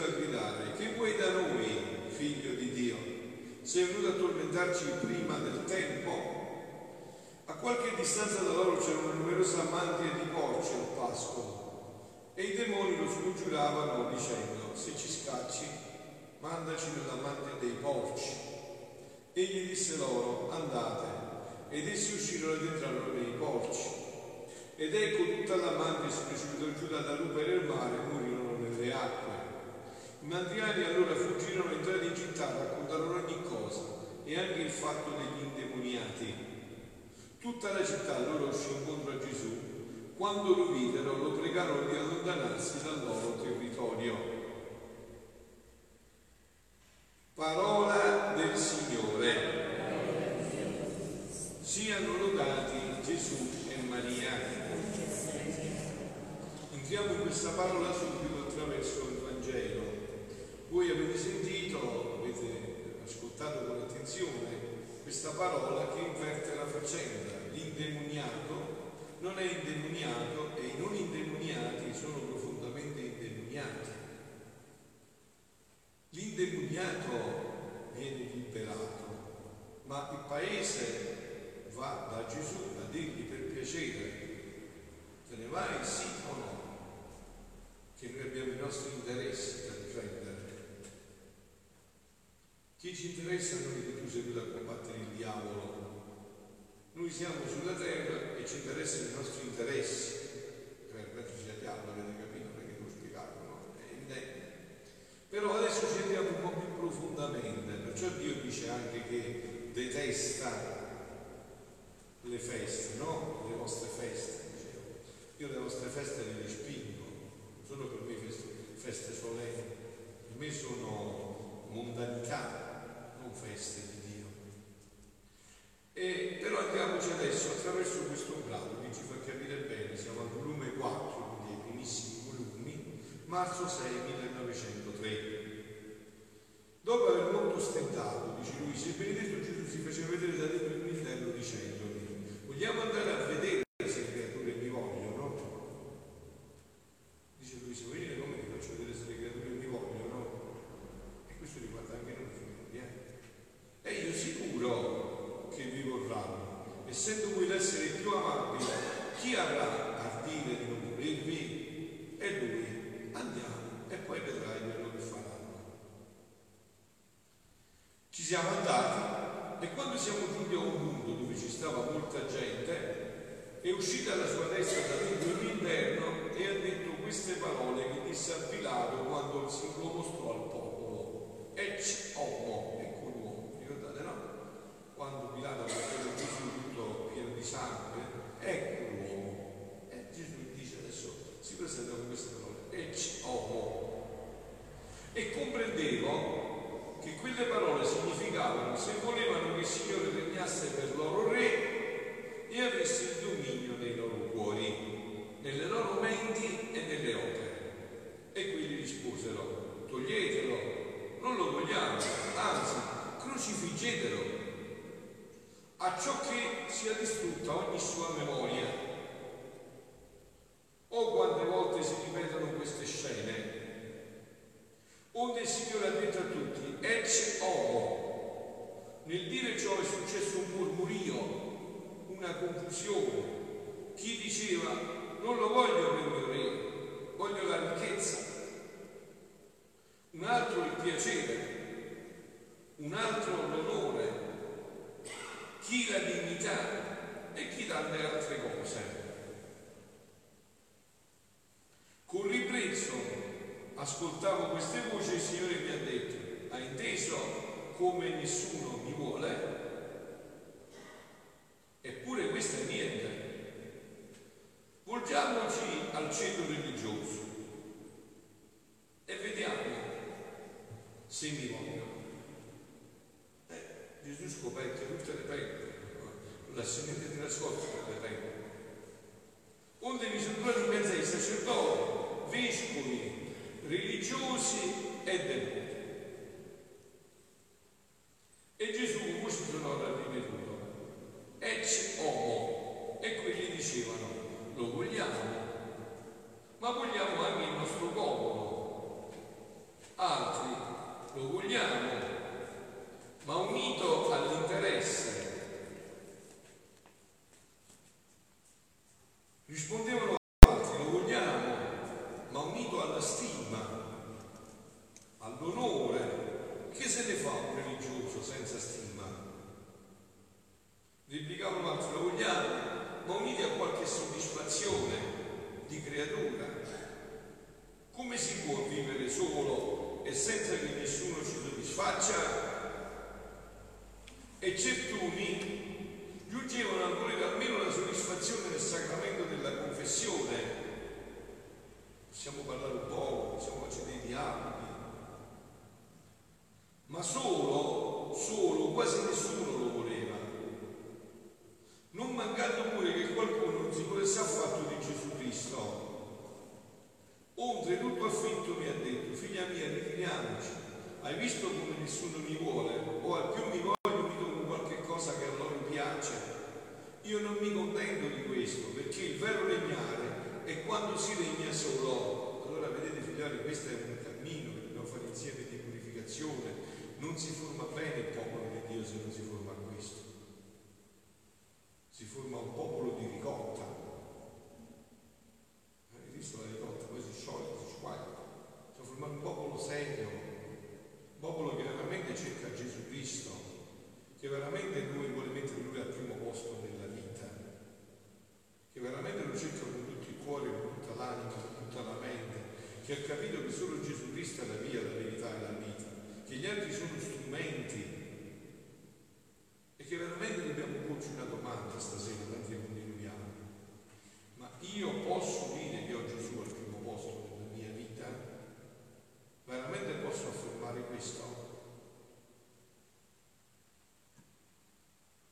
misero a gridare, che vuoi da noi, figlio di Dio? Sei venuto a tormentarci prima del tempo? A qualche distanza da loro c'era una numerosa mantia di porci al pascolo e i demoni lo scongiuravano dicendo se ci scacci mandaci nella mantia dei porci. Egli disse loro andate ed essi uscirono ed entrarono nei porci. Ed ecco tutta la mantia si precipitò giù dalla rupe nel mare e morirono nelle acque. I mantiani allora fuggirono, entrati in città, raccontarono ogni cosa e anche il fatto degli indemoniati Tutta la città loro uscì incontro a Gesù. Quando lo videro, lo pregarono di allontanarsi dal loro territorio. Parola del Signore. Siano lodati Gesù e Maria. Entriamo in questa parola subito attraverso il Vangelo. Voi avete sentito, avete ascoltato con attenzione questa parola che inverte la faccenda. L'indemoniato non è indemoniato e i non indemoniati sono profondamente indemoniati. L'indemoniato viene liberato, ma il paese va da Gesù a dirgli per piacere, te ne vai sì o no? Che noi abbiamo i nostri interessi da difendere. Chi ci interessa a noi che tu sei venuto a combattere il diavolo? Noi siamo sulla terra e ci interessano i nostri interessi. Per mezzo sia diavolo, avete capito? Perché devo spiegarlo, no? È evidente. Però adesso ci andiamo un po' più profondamente, perciò Dio dice anche che detesta le feste, no? Le vostre feste, dicevo. Io le vostre feste le respingo, sono per me feste, feste solenni, per me sono mondanità, non feste di Dio. E, però andiamoci adesso attraverso questo brano che ci fa capire bene, siamo al volume 4, quindi ai primissimi volumi, marzo 6 1903. Dopo aver molto stentato, dice lui, se benedetto Gesù si faceva vedere da dentro il ministero dicendogli, vogliamo andare a vedere siamo andati e quando siamo giunti a un punto dove ci stava molta gente, è uscita alla sua destra da dentro l'interno e ha detto queste parole che disse a Pilato quando si lo mostrò al popolo. Ec homo, ecco l'uomo, ricordate no? Quando Pilato aveva preso Gesù tutto pieno di sangue, ecco l'uomo. E Gesù dice adesso, si presenta con queste parole, ec homo. E comprendevo che quelle parole significavano se volevano che il Signore regnasse per loro re e avesse il dominio nei loro cuori, nelle loro menti e nelle opere. E quelli risposero, toglietelo, non lo vogliamo, anzi, crocifiggetelo, a ciò che sia distrutta ogni sua memoria. Oh, quante volte si ripetono queste scene Onde il Signore ha detto a tutti, ecce homo. Nel dire ciò è successo un murmurio, una confusione. Chi diceva, non lo voglio per mio re, voglio la ricchezza. Un altro il piacere, un altro l'onore, chi la dignità e chi tante altre cose. Con ribrezzo ascoltavo queste voci e il Signore mi ha detto, hai inteso come nessuno mi vuole? Eppure questo è niente. Volgiamoci al centro religioso e vediamo se mi vogliono. Eh, Gesù scoperchia tutte le con la di nascosto per le penne. onde mi sono trovato in mezzo ai sacerdoti, vescovi, religiosi e devoti. E Gesù si sonora ripetuto, ex homo, e quelli dicevano, lo vogliamo, ma vogliamo anche il nostro comodo. Altri lo vogliamo, ma unito all'interesse. Rispondevano altri, lo vogliamo, ma unito alla stima, all'onore. Che se ne fa un religioso senza stima? Replicavano altri, lo vogliamo, ma uniti a qualche soddisfazione di creatura. Come si può vivere solo e senza che nessuno ci soddisfaccia? E certuni giungevano a volere almeno la soddisfazione del sacramento della confessione. Possiamo parlare un po', possiamo facere dei dialoghi, ma solo, solo, quasi nessuno lo voleva. Non mancando pure che qualcuno non si volesse affatto di Gesù Cristo. Oltretutto affitto mi ha detto, figlia mia, ritiriamoci. Hai visto come nessuno mi vuole? O al più mi voglio mi dono qualche cosa che a loro piace. Io non mi contento di questo, perché il vero regnare è quando si regna solo. Allora vedete figlioli, questo è un cammino che dobbiamo fare insieme purificazione. Non si forma bene il popolo di Dio se non si forma questo. Si forma un popolo di ricotta, visto la ricotta, poi si scioglie, si squaglia. Sta formando un popolo serio, un popolo che veramente cerca Gesù Cristo, che veramente lui vuole mettere lui al primo posto nella vita, che veramente lo cerca con tutto il cuore, con tutta l'anima, con tutta la mente, che ha capito che solo Gesù Cristo è la via, la verità e la vita, che gli altri sono strumenti e che veramente dobbiamo porci una domanda stasera mentre continuiamo. Ma io posso dire che ho Gesù al primo posto nella mia vita? Veramente posso affermare questo?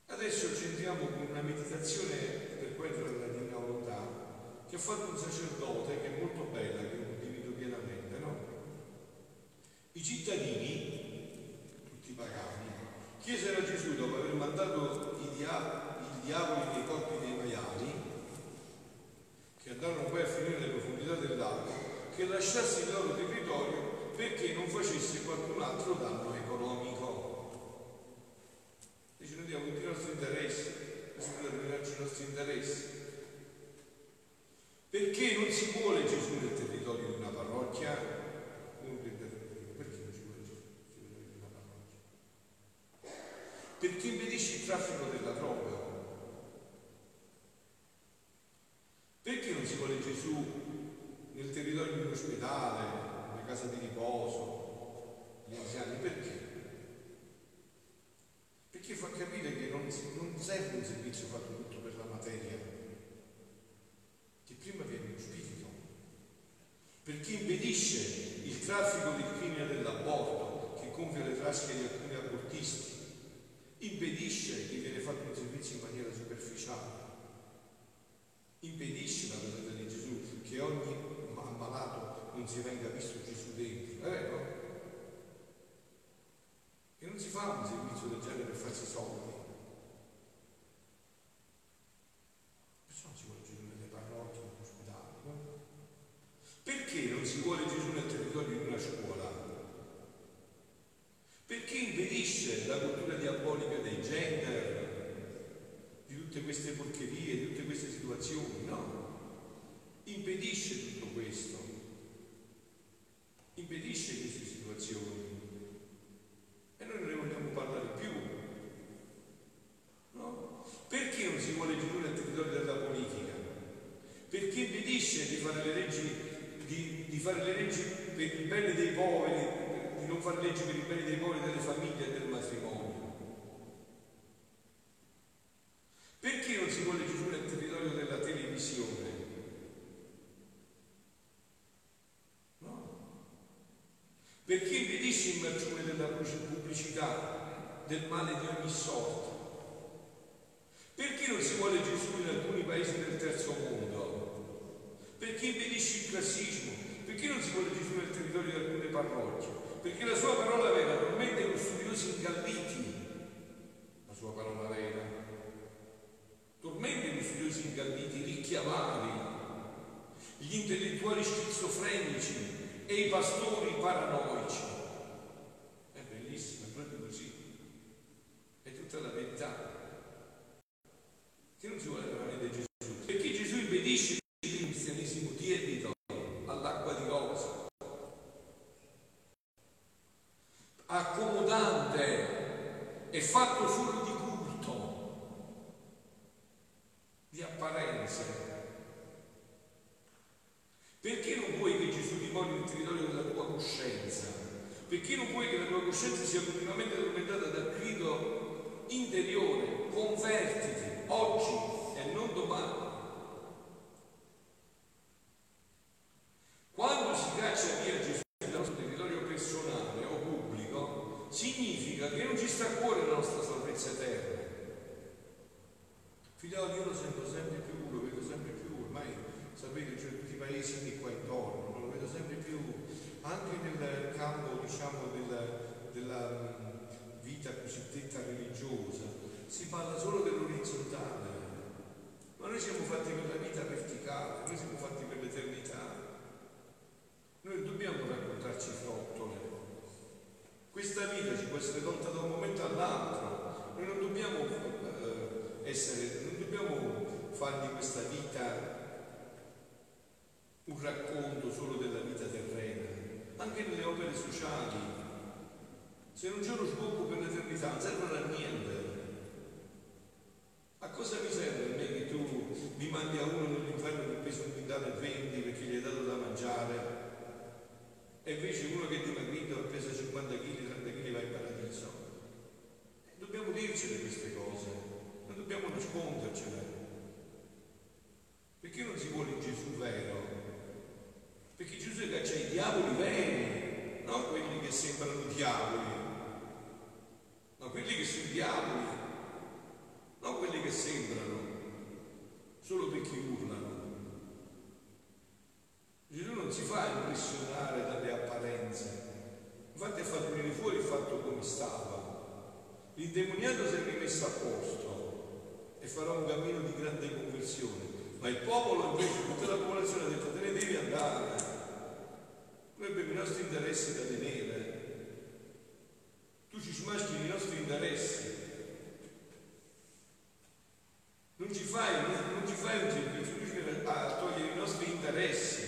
Adesso ci entriamo con una meditazione per quella della divina volontà che ha fatto un sacerdote che è molto bella, che condivido pienamente, no? I cittadini, tutti pagani, chiesero a Gesù dopo aver mandato i, dia- i diavoli nei corpi dei maiali, che andarono poi a finire nelle profondità del lago, che lasciasse il loro territorio perché non facesse qualcun altro danno economico. Dice noi diamo tutti i nostri interessi, bisogna determinarci i interessi. Perché non si vuole Gesù nel territorio di una parrocchia? Perché non ci vuole Gesù nel territorio di una parrocchia? Perché impedisce il traffico della droga. Perché non si vuole Gesù nel territorio di un ospedale, una casa di riposo, gli anziani? Perché? Perché fa capire che non, si, non serve un servizio fatto per materia, che prima viene lo spirito. Perché impedisce il traffico del crimine dell'aborto che compie le tasche di alcuni abortisti. Impedisce che viene fatto un servizio in maniera superficiale. Impedisce la presenza di Gesù che ogni ammalato non si venga visto Gesù dentro. È vero? E non si fa un servizio del genere per farsi soldi. Perciò non si vuole Gesù nelle parrocchie, negli ospedali, no? Perché non si vuole Gesù nel territorio di una scuola? Perché impedisce la cultura diabolica dei gender, di tutte queste porcherie, di tutte queste situazioni, no? Impedisce tutto questo. Impedisce queste situazioni. E noi non ne vogliamo parlare più. No? Perché non si vuole Gesù nel territorio della politica? Perché impedisce di fare le leggi, di, di fare le leggi per il bene dei poveri, di non fare leggi per il bene dei poveri, delle famiglie e del matrimonio. Perché non si vuole Gesù nel territorio della televisione? Perché impedisce il marciume della del male di ogni sorta? Perché non si vuole Gesù in alcuni paesi del terzo mondo? Perché impedisce il classismo? Perché non si vuole Gesù nel territorio di alcune parrocchie? Perché la sua parola vera normalmente con studiosi incalliti, la sua parola vera, tormenti con studiosi incalliti, ricchi avari, gli intellettuali schizofrenici e i pastori paranoici. È bellissimo, è proprio così. È tutta la verità. Che non si vuole veramente Gesù. Perché Gesù impedisce il cristianesimo tiepido all'acqua di rosa. Accomodante e fatto solo di culto, di apparenze. Perché non vuoi che Gesù dimori nel territorio della tua coscienza? Perché non vuoi che la tua coscienza sia continuamente tormentata dal grido interiore, convertiti, oggi e non domani? Quando si caccia via Gesù dal nostro territorio personale o pubblico, significa che non ci sta a cuore la nostra salvezza eterna. Figliolo, io lo sento sempre più, lo vedo sempre più, ormai sapete, c'è tutti i paesi qui qua intorno, lo vedo sempre più, anche nel campo, diciamo, della, della mm, vita cosiddetta religiosa, si parla solo dell'orizzontale, ma noi siamo fatti per la vita verticale, noi siamo fatti per l'eternità. Noi dobbiamo raccontarci frottole. Questa vita ci può essere tolta da un momento all'altro. Noi non dobbiamo eh, essere, non dobbiamo fare di questa vita un racconto solo della vita terrena, anche nelle opere sociali. Se non c'è uno sbocco per l'eternità, non servono a niente. A cosa mi serve a me che tu mi mandi a uno nell'inferno che pesa un quintale e 20 perché gli hai dato da mangiare? E invece uno che è dimagrito e pesa 50 kg, 30 kg va in paradiso. Dobbiamo dircele queste cose, non dobbiamo nascondercele. Perché non si vuole il Gesù vero? Perché Gesù caccia i diavoli veri, non quelli che sembrano diavoli, ma quelli che sono diavoli, non quelli che sembrano, solo perché urlano. Gesù non si fa impressionare dalle apparenze, infatti ha fatto venire fuori il fatto come stava. L'indemoniato si è rimesso a posto e farà un cammino di grande conversione, ma il popolo invece, tutta la popolazione ha detto te ne devi andare. Noi abbiamo i nostri interessi da tenere. Tu ci smaschi i nostri interessi. Non ci fai, non ci fai un servizio, tu ci vieni a togliere i nostri interessi.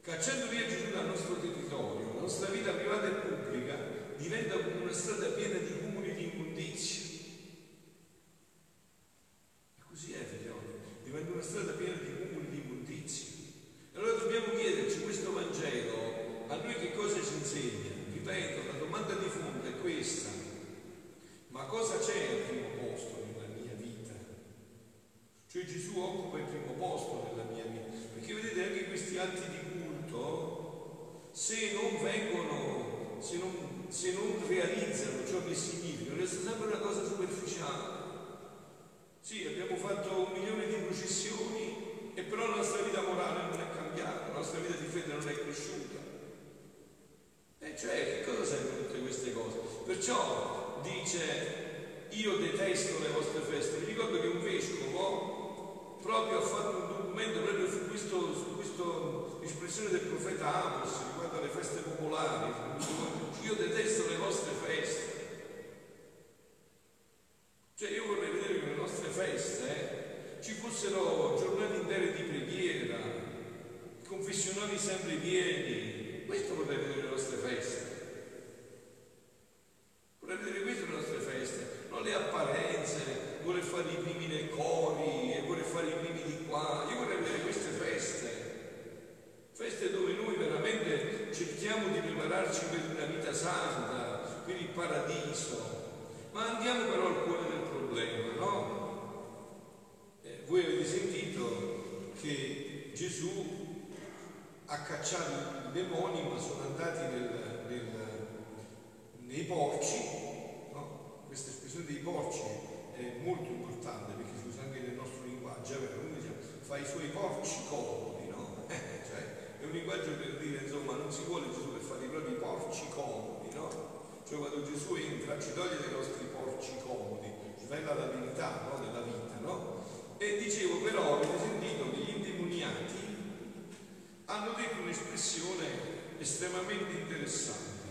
Cacciando via Gesù dal nostro territorio, la nostra vita privata e pubblica diventa come una strada piena di cumuli di immondizie. E così è, figlioli, diventa una strada piena di cumuli di immondizie. Allora dobbiamo chiederci questo Vangelo a noi che cosa ci insegna? Ripeto, la domanda di fondo è questa. Ma cosa c'è al primo posto nella mia vita? Cioè Gesù occupa il primo posto nella mia vita. Perché vedete anche questi atti di culto, se non vengono, se non, se non realizzano ciò che significano, resta sempre una cosa superficiale. Sì, abbiamo fatto un milione di processioni e però la nostra vita morale non è cambiata, la nostra vita di fede non è cresciuta. E cioè, che cosa servono tutte queste cose? Perciò dice, io detesto le vostre feste. Mi ricordo che un vescovo proprio ha fatto un documento proprio su questo espressione del profeta Amos riguardo alle feste popolari. Io detesto le vostre feste. Cioè io vorrei vedere che le nostre feste eh, ci fossero giornate intere di preghiera, confessionali sempre pieni. Questo vorrei vedere le nostre feste. Vorrei vedere questo le nostre feste, non le apparenze, vuole fare i primi nei cori e vuole fare i primi di qua. Io vorrei vedere queste feste. Feste dove noi veramente cerchiamo di prepararci per una vita santa, per il paradiso. Ma andiamo però al cuore del problema, no? Eh, voi avete sentito che Gesù ha cacciato i demoni, ma sono andati nel, nel, nei porci, no? Questa espressione dei porci è molto importante perché si usa anche nel nostro linguaggio? Noi diciamo, fa i suoi porci cori, Eh, cioè, è un linguaggio per dire, insomma, non si vuole Gesù per fare i propri porci comodi, no? Cioè quando Gesù entra ci toglie dai nostri porci comodi, ci rivela la verità no? della vita, no? E dicevo però, avete sentito che gli indemoniati hanno detto un'espressione estremamente interessante.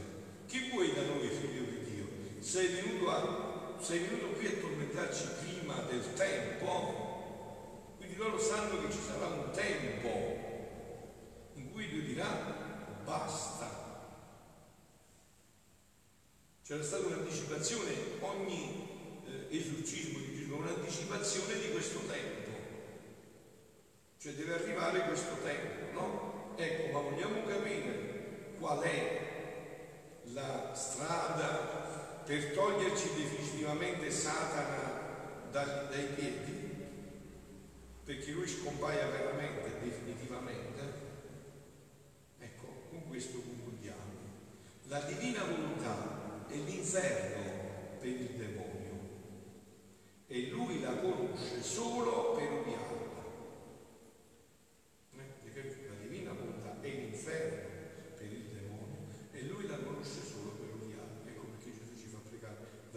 Chi vuoi da noi, figlio di Dio? Sei venuto, a, sei venuto qui a tormentarci prima del tempo? Quindi loro sanno che ci sarà un tempo in cui Dio dirà basta. C'era stata un'anticipazione, ogni eh, esorcismo di Gesù, un'anticipazione di questo tempo. Cioè deve arrivare questo tempo, no? Ecco, ma vogliamo capire qual è la strada per toglierci definitivamente Satana dai, dai piedi? Perché lui scompaia veramente, definitivamente? Ecco, con questo concludiamo. La divina volontà è l'inferno per il demonio e lui la conosce solo per odiarla.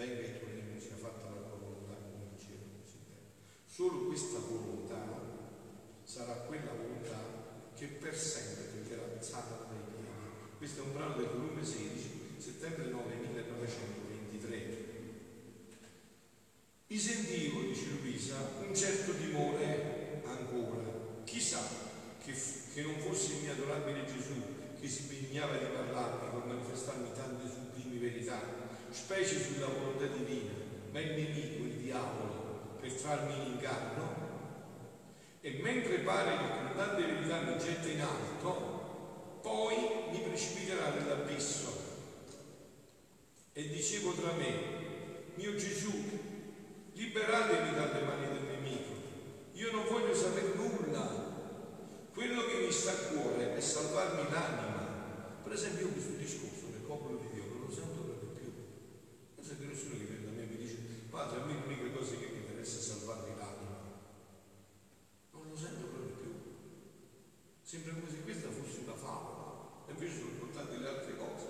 venga il tuo regno, sia fatta la tua volontà come in cielo come in terra. Solo questa volontà sarà quella volontà che per sempre toglierà Satana dai piedi. Questo è un brano del volume 16, settembre 9 1923. Mi sentivo, dice Luisa, un certo timore ancora. Chissà che, che non fosse il mio adorabile Gesù che si impegnava di parlarmi per manifestarmi tante sublimi verità specie sulla volontà divina, ma il nemico, il diavolo, per trarmi in inganno. E mentre pare che con tante verità mi getta in alto, poi mi precipiterà nell'abisso. E dicevo tra me, mio Gesù, liberatemi dalle mani del nemico. Io non voglio sapere nulla. Quello che mi sta a cuore è salvarmi l'anima. Per esempio, questo discorso del popolo di Dio non lo sento sento nessuno che viene da me e mi dice, padre, a me l'unica cosa che mi interessa è salvarmi l'anima. Non lo sento proprio più. Sembra come se questa fosse una favola, e invece sono importanti le altre cose.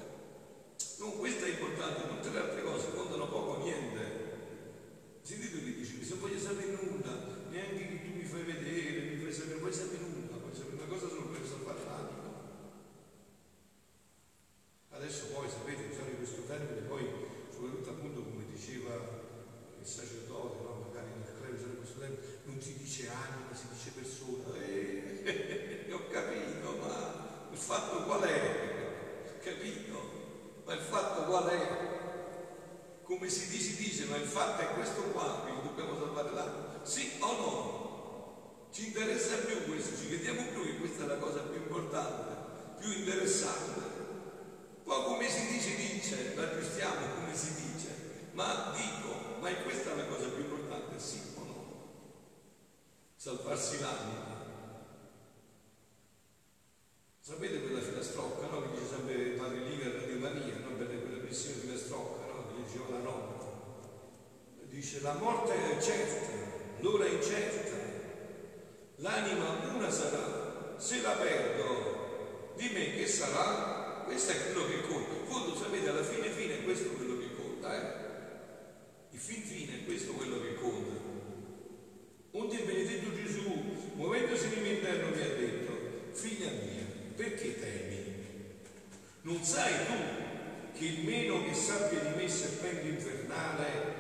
Non, questa è importante, tutte le altre cose contano poco o niente. Sentite che dice, se voglio sapere nulla, neanche che tu mi fai vedere, mi fai sapere, non vuoi sapere nulla, vuoi sapere una cosa solo per salvare l'anima. Adesso poi sapete usare questo termine, poi soprattutto appunto come diceva il sacerdote, no? magari nel clero usare questo termine, non si dice anima, si dice persona. Eh, ho capito, ma il fatto qual è? Capito? Ma il fatto qual è? Come si dice, si dice, ma il fatto è questo qua, quindi dobbiamo salvare l'anima. Sì o no? Ci interessa più questo, ci crediamo più che questa è la cosa più importante, più interessante. Poi come si dice, dice, la aggiustiamo come si dice, ma dico, ma è questa la cosa più importante, sì o no? Salvarsi l'anima. Sapete quella filastrocca, no? Che dice sempre Padre Liga di Maria, no? Per quella missione filastrocca, no? Che diceva la nonna. Dice la morte è certa, l'ora è incerta, l'anima una sarà, se la perdo, di me che sarà? Questo è quello che conta. In fondo, sapete, alla fine fine questo è quello che conta, eh? Il fin fine è questo quello che conta. Onde il benedetto Gesù, interno, mi ha detto, figlia mia, perché temi? Non sai tu che il meno che sappia di me serpente infernale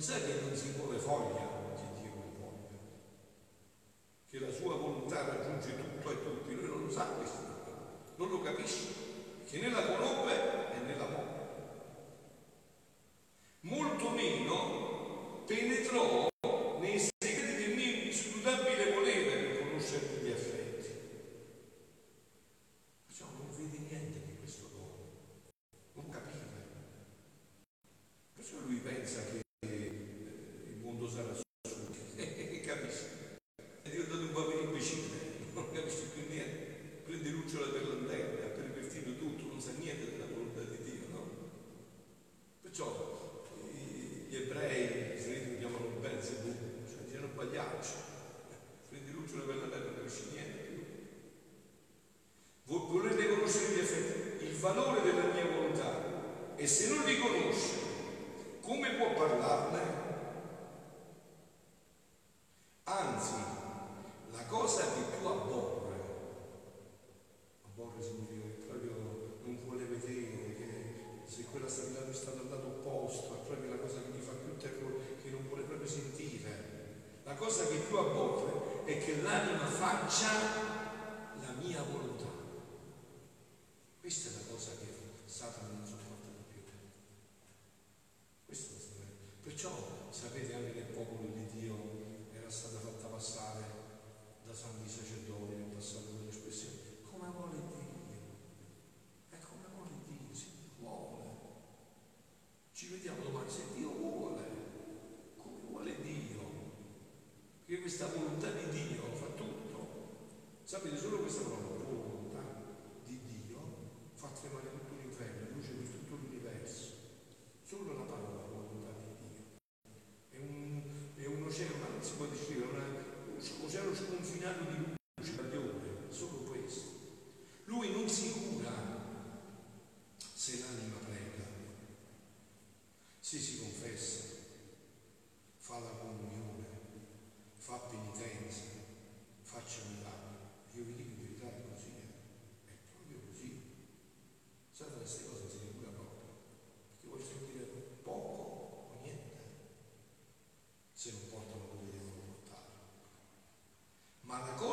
这边东西不会好于 stato dato lato opposto, è proprio la cosa che mi fa più terrore, che non vuole proprio sentire. La cosa che più aborre è che l'anima faccia la mia volontà.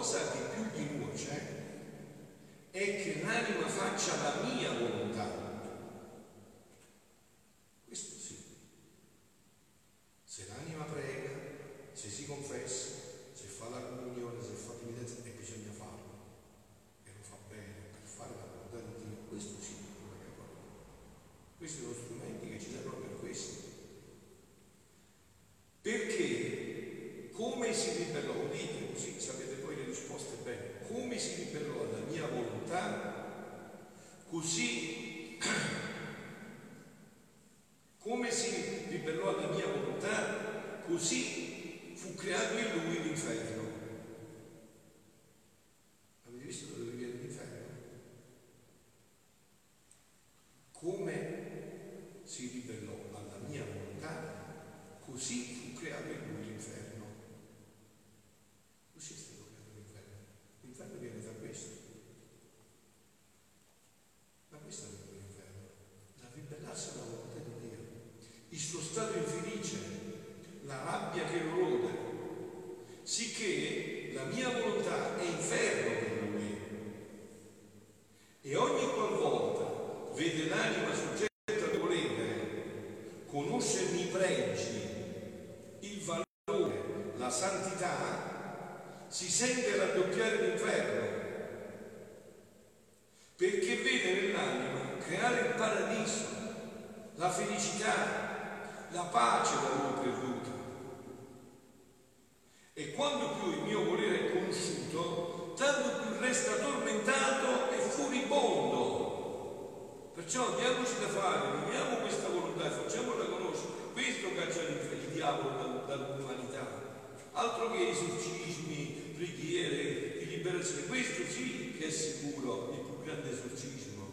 said. Così come si ribellò alla mia volontà, così si sente raddoppiare l'inferno, perché vede nell'anima creare il paradiso, la felicità, la pace da lui perduta. E quanto più il mio volere è conosciuto, tanto più resta tormentato e furibondo. Perciò diamoci da fare, viviamo questa volontà e facciamola conoscere. Questo caccia il diavolo dall'umanità. Altro che esorcismi, preghiere di liberazione. Questo sì che è sicuro il più grande esorcismo.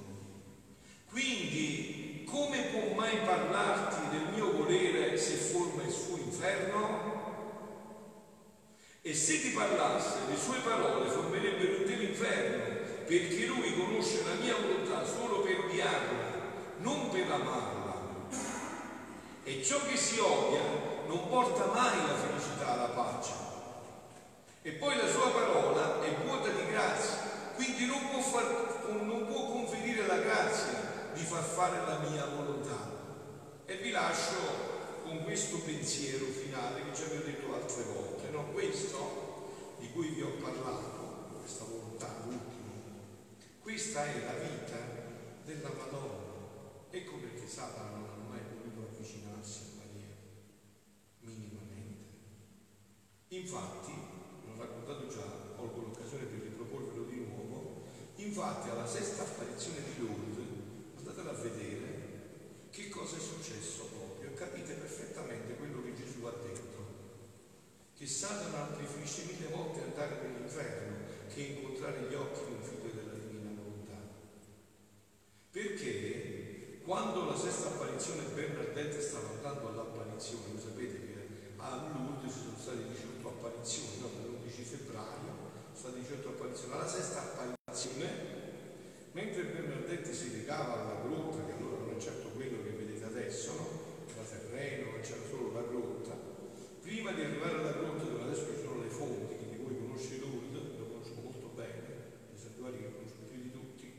Quindi, come può mai parlarti del mio volere se forma il suo inferno? E se ti parlasse, le sue parole formerebbero un telo inferno, perché lui conosce la mia volontà solo per odiarla, non per amarla. E ciò che si odia non porta mai la felicità. Fare la mia volontà. E vi lascio con questo pensiero finale che ci avevo detto altre volte, no? Questo di cui vi ho parlato, questa volontà, l'ultimo, questa è la vita della Madonna. Ecco perché Satana non ha mai voluto avvicinarsi a Maria, minimamente. Infatti, l'ho raccontato già, colgo l'occasione per riproporvelo di nuovo, infatti alla sesta apparizione di vedere, che cosa è successo proprio capite perfettamente quello che Gesù ha detto, che Satana preferisce mille volte andare nell'inferno che incontrare gli occhi di un figlio della divina volontà. Perché quando la sesta apparizione Bernardette stava andando all'apparizione, lo sapete che a Lourdes ci sono state 18 apparizioni, no? dall'11 febbraio sono state 18 apparizioni, alla sesta apparizione, mentre Bernardette si recava alla grotta, che allora non è certo quello che vedete adesso, no? era terreno, c'era solo la grotta, prima di arrivare alla grotta dove adesso ci sono le fonti, chi di voi conosce Lourdes, lo conosco molto bene, i santuari che conosco più di tutti,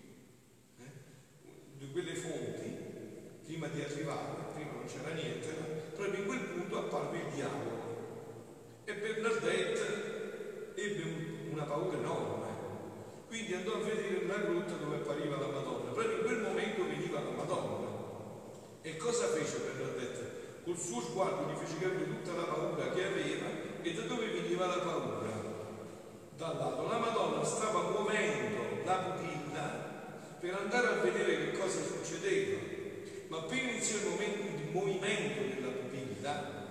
eh? di quelle fonti, prima di arrivare, prima non c'era niente, proprio in quel punto apparve il diavolo e Bernardette ebbe una paura enorme quindi andò a vedere una grotta dove appariva la Madonna. Proprio in quel momento veniva la Madonna. E cosa fece Bernadette? Col suo sguardo gli fece capire tutta la paura che aveva e da dove veniva la paura. Dal lato la Madonna stava muovendo la pupilla per andare a vedere che cosa succedeva. Ma appena iniziò il momento di movimento della pupilla,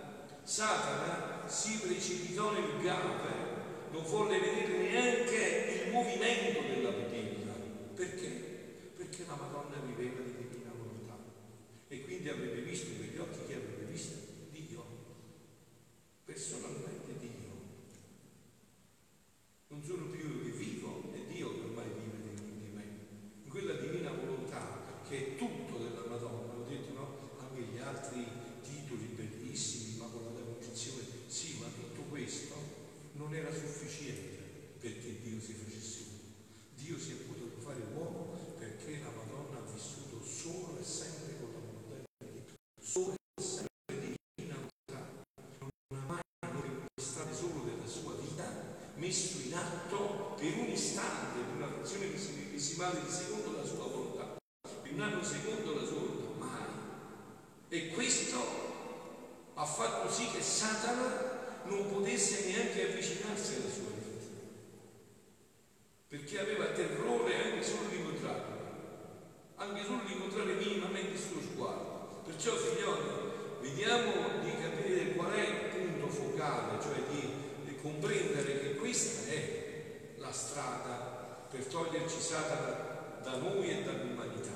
Satana si precipitò nel gave non volle vedere neanche il movimento della pupilla. Perché? Perché la Madonna viveva di divina volontà e quindi avrebbe visto in quegli occhi che avrebbe visto Dio, personalmente Dio. Non sono più io che vivo, è Dio che ormai vive dentro di me. In quella divina volontà che è tutto della Madonna, ho detto no? Anche gli altri titoli bellissimi, Immacolata Concezione, sì, ma tutto questo non era sufficiente perché Dio si facesse uomo. Dio si è potuto fare uomo perché la Madonna ha vissuto solo e sempre con la volontà di Dio, solo e sempre di divina volontà. Non ha mai un istante solo della sua vita messo in atto per un istante, per una frazione visisimale di secondo la sua volontà, per un anno secondo la sua volontà, mai. E questo ha fatto sì che Satana non potesse neanche avvicinarsi alla sua vita, perché aveva terrore anche solo di incontrarlo, anche solo di incontrare minimamente il suo sguardo. Perciò, figlioli, vediamo di capire qual è il punto focale, cioè di, di comprendere che questa è la strada per toglierci Satana da noi e dall'umanità,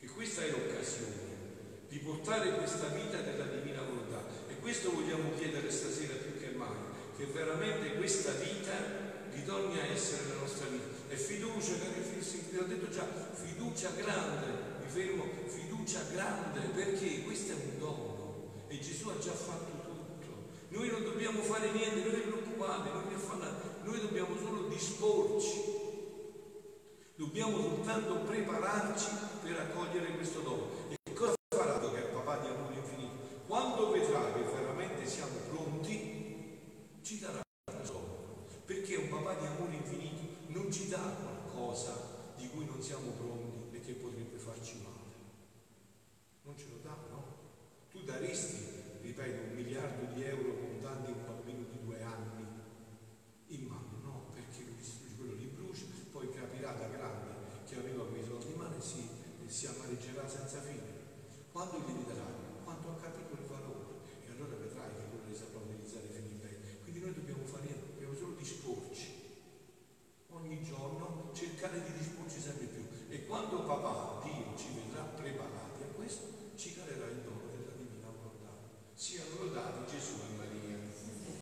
che questa è l'occasione di portare questa vita della divina volontà questo vogliamo chiedere stasera più che mai, che veramente questa vita ritorni a essere la nostra vita. E fiducia, vi ho detto già, fiducia grande, mi fermo, fiducia grande, perché questo è un dono e Gesù ha già fatto tutto. Noi non dobbiamo fare niente, non vi preoccupate, non vi affannate, noi dobbiamo solo disporci. Dobbiamo soltanto prepararci per accogliere questo dono.